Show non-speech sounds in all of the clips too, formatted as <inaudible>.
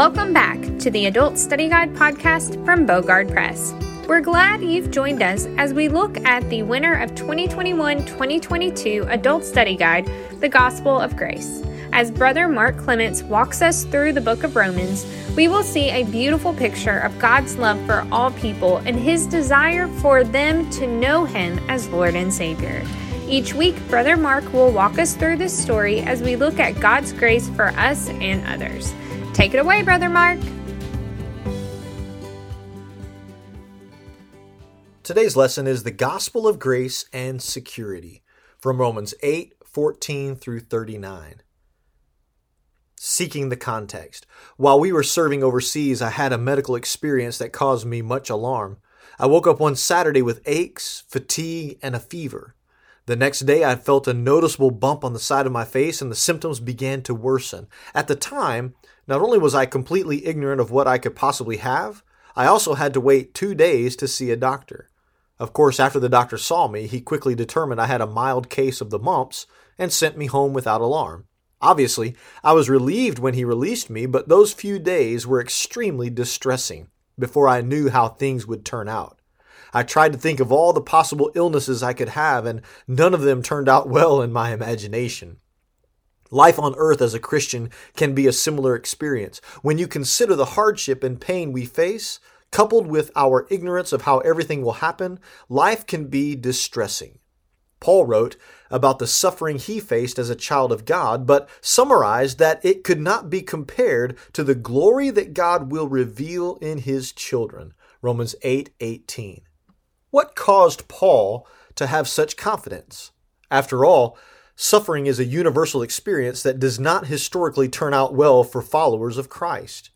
Welcome back to the Adult Study Guide podcast from Bogard Press. We're glad you've joined us as we look at the winner of 2021 2022 Adult Study Guide, The Gospel of Grace. As Brother Mark Clements walks us through the book of Romans, we will see a beautiful picture of God's love for all people and his desire for them to know him as Lord and Savior. Each week, Brother Mark will walk us through this story as we look at God's grace for us and others. Take it away, Brother Mark. Today's lesson is the gospel of grace and security from Romans 8 14 through 39. Seeking the context. While we were serving overseas, I had a medical experience that caused me much alarm. I woke up one Saturday with aches, fatigue, and a fever. The next day, I felt a noticeable bump on the side of my face, and the symptoms began to worsen. At the time, not only was I completely ignorant of what I could possibly have, I also had to wait two days to see a doctor. Of course, after the doctor saw me, he quickly determined I had a mild case of the mumps and sent me home without alarm. Obviously, I was relieved when he released me, but those few days were extremely distressing before I knew how things would turn out. I tried to think of all the possible illnesses I could have, and none of them turned out <laughs> well in my imagination. Life on earth as a Christian can be a similar experience. When you consider the hardship and pain we face, Coupled with our ignorance of how everything will happen, life can be distressing. Paul wrote about the suffering he faced as a child of God, but summarized that it could not be compared to the glory that God will reveal in his children. Romans 8:18. 8, what caused Paul to have such confidence? After all, suffering is a universal experience that does not historically turn out well for followers of Christ.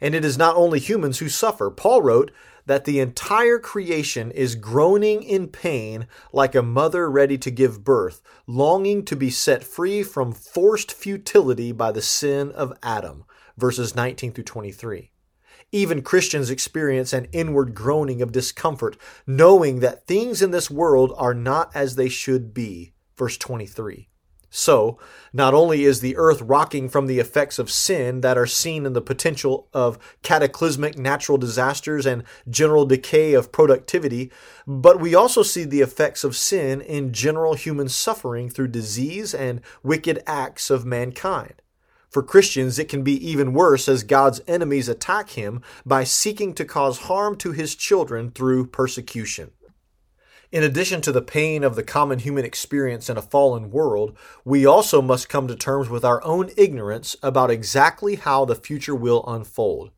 And it is not only humans who suffer. Paul wrote that the entire creation is groaning in pain like a mother ready to give birth, longing to be set free from forced futility by the sin of Adam. Verses 19 through 23. Even Christians experience an inward groaning of discomfort, knowing that things in this world are not as they should be. Verse 23. So, not only is the earth rocking from the effects of sin that are seen in the potential of cataclysmic natural disasters and general decay of productivity, but we also see the effects of sin in general human suffering through disease and wicked acts of mankind. For Christians, it can be even worse as God's enemies attack him by seeking to cause harm to his children through persecution. In addition to the pain of the common human experience in a fallen world, we also must come to terms with our own ignorance about exactly how the future will unfold.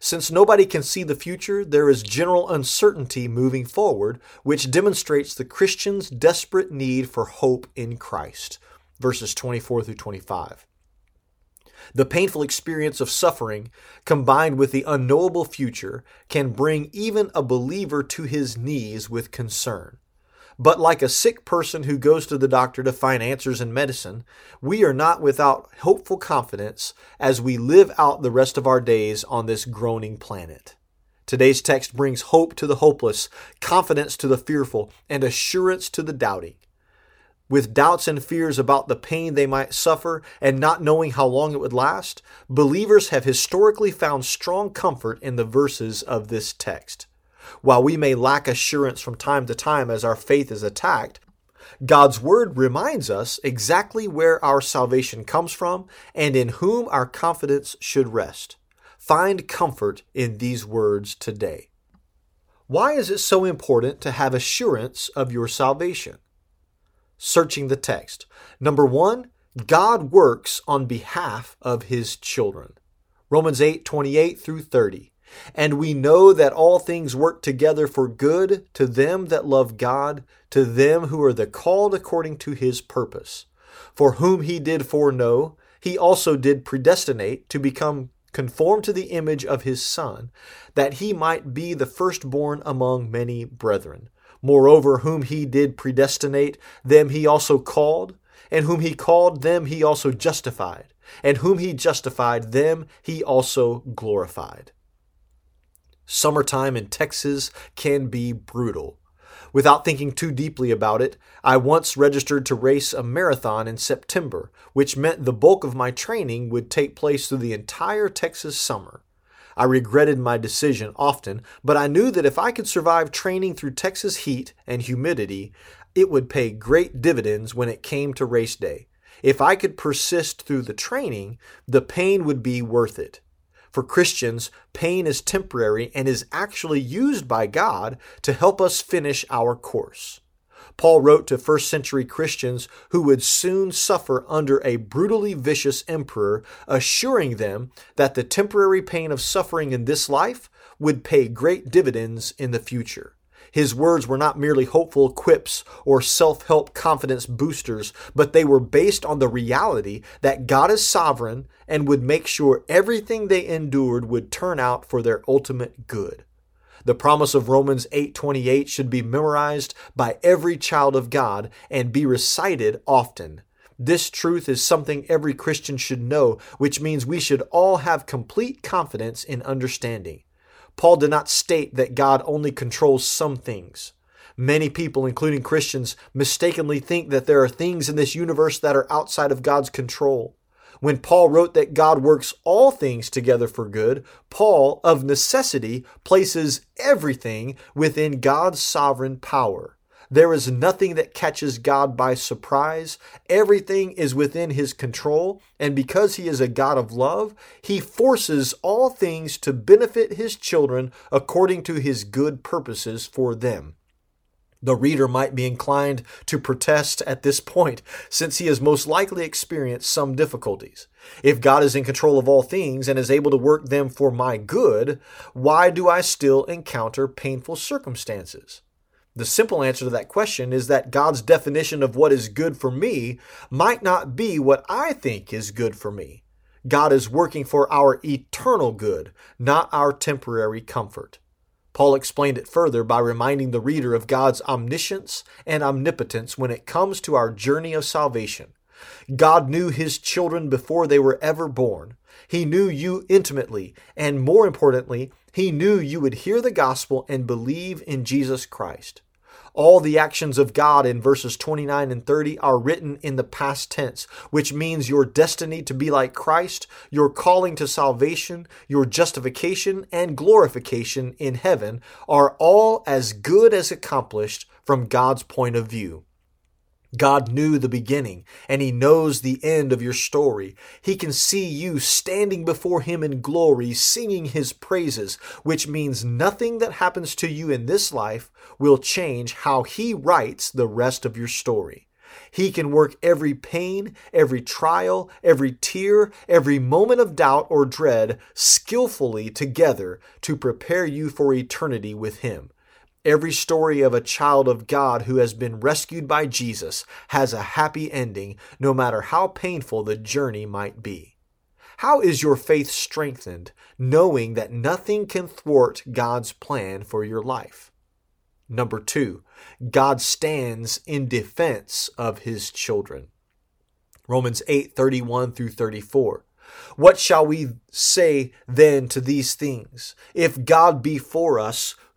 Since nobody can see the future, there is general uncertainty moving forward, which demonstrates the Christian's desperate need for hope in Christ. Verses 24 through 25. The painful experience of suffering, combined with the unknowable future, can bring even a believer to his knees with concern. But like a sick person who goes to the doctor to find answers in medicine, we are not without hopeful confidence as we live out the rest of our days on this groaning planet. Today's text brings hope to the hopeless, confidence to the fearful, and assurance to the doubting. With doubts and fears about the pain they might suffer and not knowing how long it would last, believers have historically found strong comfort in the verses of this text. While we may lack assurance from time to time as our faith is attacked, God's Word reminds us exactly where our salvation comes from and in whom our confidence should rest. Find comfort in these words today. Why is it so important to have assurance of your salvation? Searching the text. Number one, God works on behalf of his children. Romans 8 28 through 30. And we know that all things work together for good to them that love God, to them who are the called according to his purpose. For whom he did foreknow, he also did predestinate to become conformed to the image of his Son, that he might be the firstborn among many brethren. Moreover, whom he did predestinate, them he also called, and whom he called, them he also justified, and whom he justified, them he also glorified. Summertime in Texas can be brutal. Without thinking too deeply about it, I once registered to race a marathon in September, which meant the bulk of my training would take place through the entire Texas summer. I regretted my decision often, but I knew that if I could survive training through Texas heat and humidity, it would pay great dividends when it came to race day. If I could persist through the training, the pain would be worth it. For Christians, pain is temporary and is actually used by God to help us finish our course. Paul wrote to first century Christians who would soon suffer under a brutally vicious emperor, assuring them that the temporary pain of suffering in this life would pay great dividends in the future. His words were not merely hopeful quips or self help confidence boosters, but they were based on the reality that God is sovereign and would make sure everything they endured would turn out for their ultimate good. The promise of Romans 8:28 should be memorized by every child of God and be recited often. This truth is something every Christian should know, which means we should all have complete confidence in understanding. Paul did not state that God only controls some things. Many people, including Christians, mistakenly think that there are things in this universe that are outside of God's control. When Paul wrote that God works all things together for good, Paul, of necessity, places everything within God's sovereign power. There is nothing that catches God by surprise. Everything is within his control. And because he is a God of love, he forces all things to benefit his children according to his good purposes for them. The reader might be inclined to protest at this point, since he has most likely experienced some difficulties. If God is in control of all things and is able to work them for my good, why do I still encounter painful circumstances? The simple answer to that question is that God's definition of what is good for me might not be what I think is good for me. God is working for our eternal good, not our temporary comfort. Paul explained it further by reminding the reader of God's omniscience and omnipotence when it comes to our journey of salvation. God knew his children before they were ever born. He knew you intimately, and more importantly, he knew you would hear the gospel and believe in Jesus Christ. All the actions of God in verses 29 and 30 are written in the past tense, which means your destiny to be like Christ, your calling to salvation, your justification, and glorification in heaven are all as good as accomplished from God's point of view. God knew the beginning and He knows the end of your story. He can see you standing before Him in glory, singing His praises, which means nothing that happens to you in this life will change how He writes the rest of your story. He can work every pain, every trial, every tear, every moment of doubt or dread skillfully together to prepare you for eternity with Him. Every story of a child of God who has been rescued by Jesus has a happy ending, no matter how painful the journey might be. How is your faith strengthened, knowing that nothing can thwart God's plan for your life? Number two, God stands in defense of his children. Romans 8 31 through 34. What shall we say then to these things? If God be for us,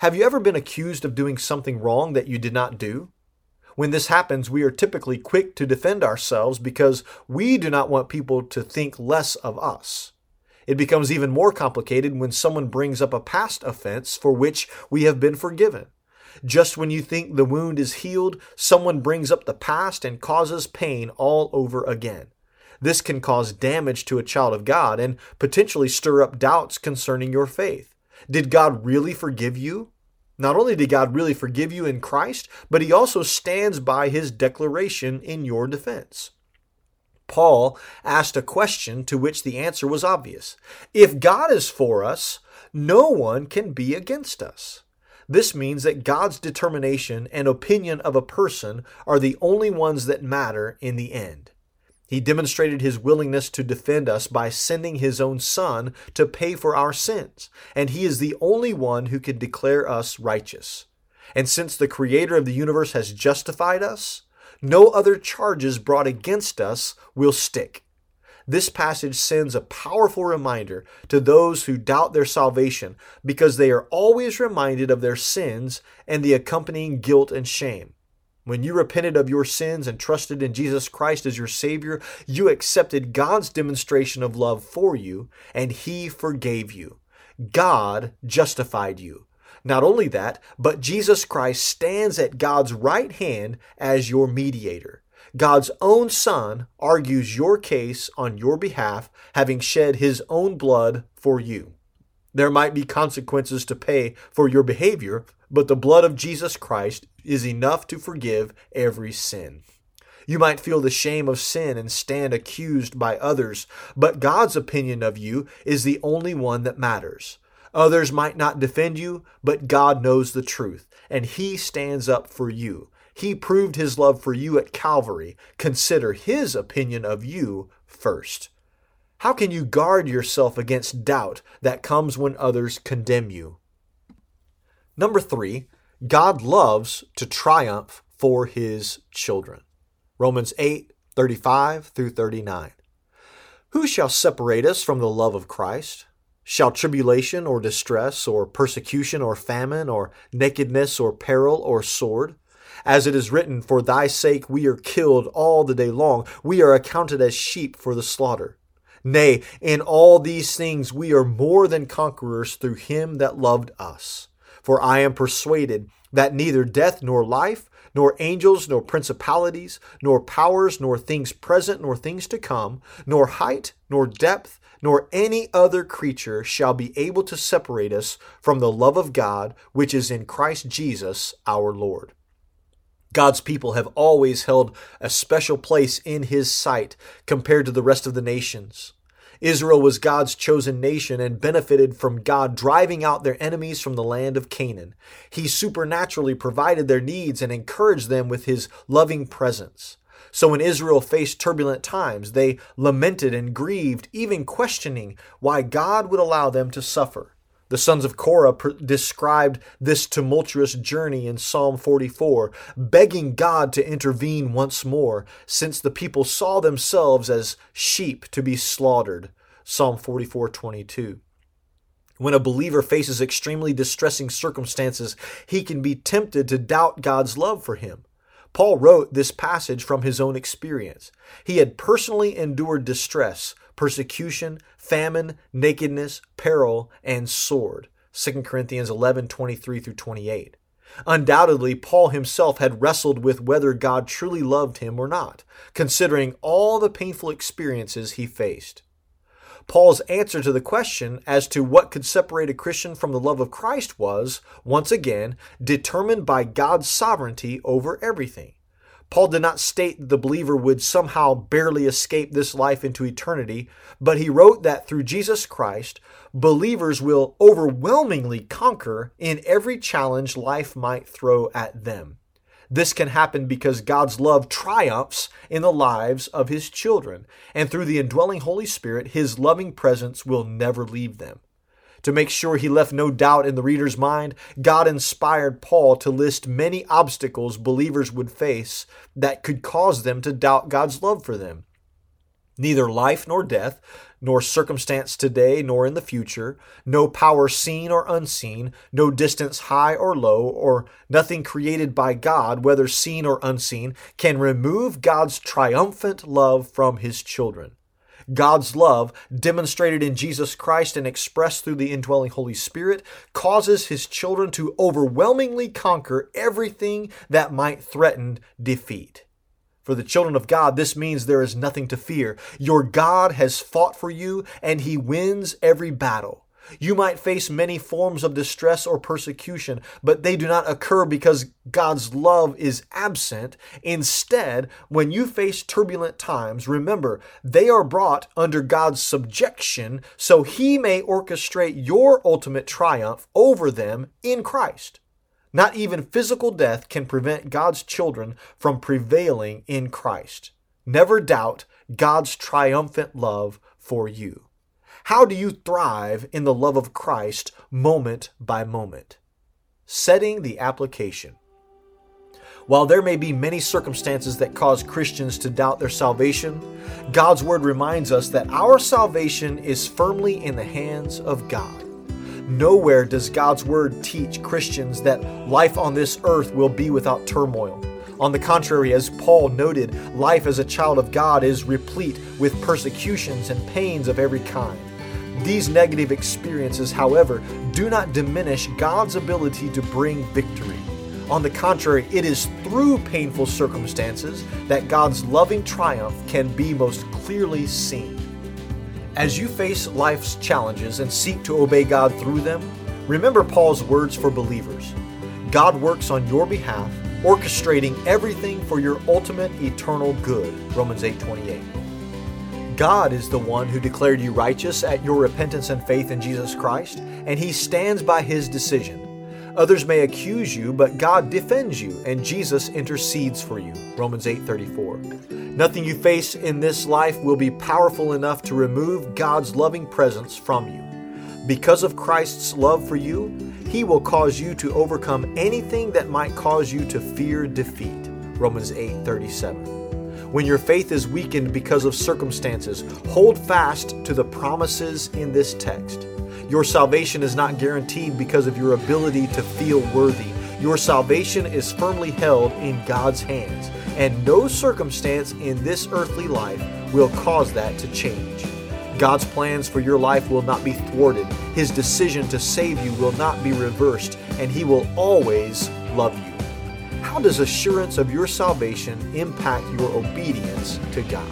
Have you ever been accused of doing something wrong that you did not do? When this happens, we are typically quick to defend ourselves because we do not want people to think less of us. It becomes even more complicated when someone brings up a past offense for which we have been forgiven. Just when you think the wound is healed, someone brings up the past and causes pain all over again. This can cause damage to a child of God and potentially stir up doubts concerning your faith. Did God really forgive you? Not only did God really forgive you in Christ, but he also stands by his declaration in your defense. Paul asked a question to which the answer was obvious. If God is for us, no one can be against us. This means that God's determination and opinion of a person are the only ones that matter in the end. He demonstrated his willingness to defend us by sending his own Son to pay for our sins, and he is the only one who can declare us righteous. And since the Creator of the universe has justified us, no other charges brought against us will stick. This passage sends a powerful reminder to those who doubt their salvation because they are always reminded of their sins and the accompanying guilt and shame. When you repented of your sins and trusted in Jesus Christ as your Savior, you accepted God's demonstration of love for you, and He forgave you. God justified you. Not only that, but Jesus Christ stands at God's right hand as your mediator. God's own Son argues your case on your behalf, having shed his own blood for you. There might be consequences to pay for your behavior, but the blood of Jesus Christ is enough to forgive every sin. You might feel the shame of sin and stand accused by others, but God's opinion of you is the only one that matters. Others might not defend you, but God knows the truth, and He stands up for you. He proved his love for you at Calvary. Consider his opinion of you first. How can you guard yourself against doubt that comes when others condemn you? Number three, God loves to triumph for his children. Romans 8 35 through 39. Who shall separate us from the love of Christ? Shall tribulation or distress or persecution or famine or nakedness or peril or sword? As it is written, For thy sake we are killed all the day long, we are accounted as sheep for the slaughter. Nay, in all these things we are more than conquerors through him that loved us. For I am persuaded that neither death nor life, nor angels, nor principalities, nor powers, nor things present, nor things to come, nor height, nor depth, nor any other creature shall be able to separate us from the love of God which is in Christ Jesus our Lord. God's people have always held a special place in his sight compared to the rest of the nations. Israel was God's chosen nation and benefited from God driving out their enemies from the land of Canaan. He supernaturally provided their needs and encouraged them with his loving presence. So when Israel faced turbulent times, they lamented and grieved, even questioning why God would allow them to suffer. The sons of Korah described this tumultuous journey in Psalm 44, begging God to intervene once more, since the people saw themselves as sheep to be slaughtered. Psalm 44:22. When a believer faces extremely distressing circumstances, he can be tempted to doubt God's love for him. Paul wrote this passage from his own experience. He had personally endured distress, persecution, famine, nakedness, peril, and sword. 2 Corinthians 11 23 through 28. Undoubtedly, Paul himself had wrestled with whether God truly loved him or not, considering all the painful experiences he faced. Paul's answer to the question as to what could separate a Christian from the love of Christ was, once again, determined by God's sovereignty over everything. Paul did not state that the believer would somehow barely escape this life into eternity, but he wrote that through Jesus Christ, believers will overwhelmingly conquer in every challenge life might throw at them. This can happen because God's love triumphs in the lives of his children, and through the indwelling Holy Spirit, his loving presence will never leave them. To make sure he left no doubt in the reader's mind, God inspired Paul to list many obstacles believers would face that could cause them to doubt God's love for them. Neither life nor death, nor circumstance today nor in the future, no power seen or unseen, no distance high or low, or nothing created by God, whether seen or unseen, can remove God's triumphant love from his children. God's love, demonstrated in Jesus Christ and expressed through the indwelling Holy Spirit, causes his children to overwhelmingly conquer everything that might threaten defeat. For the children of God, this means there is nothing to fear. Your God has fought for you, and he wins every battle. You might face many forms of distress or persecution, but they do not occur because God's love is absent. Instead, when you face turbulent times, remember they are brought under God's subjection so he may orchestrate your ultimate triumph over them in Christ. Not even physical death can prevent God's children from prevailing in Christ. Never doubt God's triumphant love for you. How do you thrive in the love of Christ moment by moment? Setting the application. While there may be many circumstances that cause Christians to doubt their salvation, God's Word reminds us that our salvation is firmly in the hands of God. Nowhere does God's Word teach Christians that life on this earth will be without turmoil. On the contrary, as Paul noted, life as a child of God is replete with persecutions and pains of every kind. These negative experiences, however, do not diminish God's ability to bring victory. On the contrary, it is through painful circumstances that God's loving triumph can be most clearly seen. As you face life's challenges and seek to obey God through them, remember Paul's words for believers God works on your behalf, orchestrating everything for your ultimate eternal good. Romans 8:28. God is the one who declared you righteous at your repentance and faith in Jesus Christ, and he stands by his decision. Others may accuse you, but God defends you and Jesus intercedes for you. Romans 8:34. Nothing you face in this life will be powerful enough to remove God's loving presence from you. Because of Christ's love for you, he will cause you to overcome anything that might cause you to fear defeat. Romans 8:37. When your faith is weakened because of circumstances, hold fast to the promises in this text. Your salvation is not guaranteed because of your ability to feel worthy. Your salvation is firmly held in God's hands, and no circumstance in this earthly life will cause that to change. God's plans for your life will not be thwarted. His decision to save you will not be reversed, and He will always love you. How does assurance of your salvation impact your obedience to God?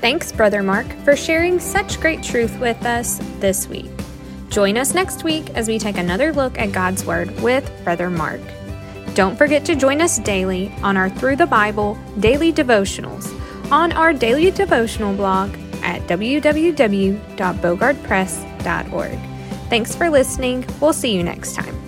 Thanks, Brother Mark, for sharing such great truth with us this week. Join us next week as we take another look at God's Word with Brother Mark. Don't forget to join us daily on our Through the Bible daily devotionals on our daily devotional blog at www.bogardpress.org. Thanks for listening. We'll see you next time.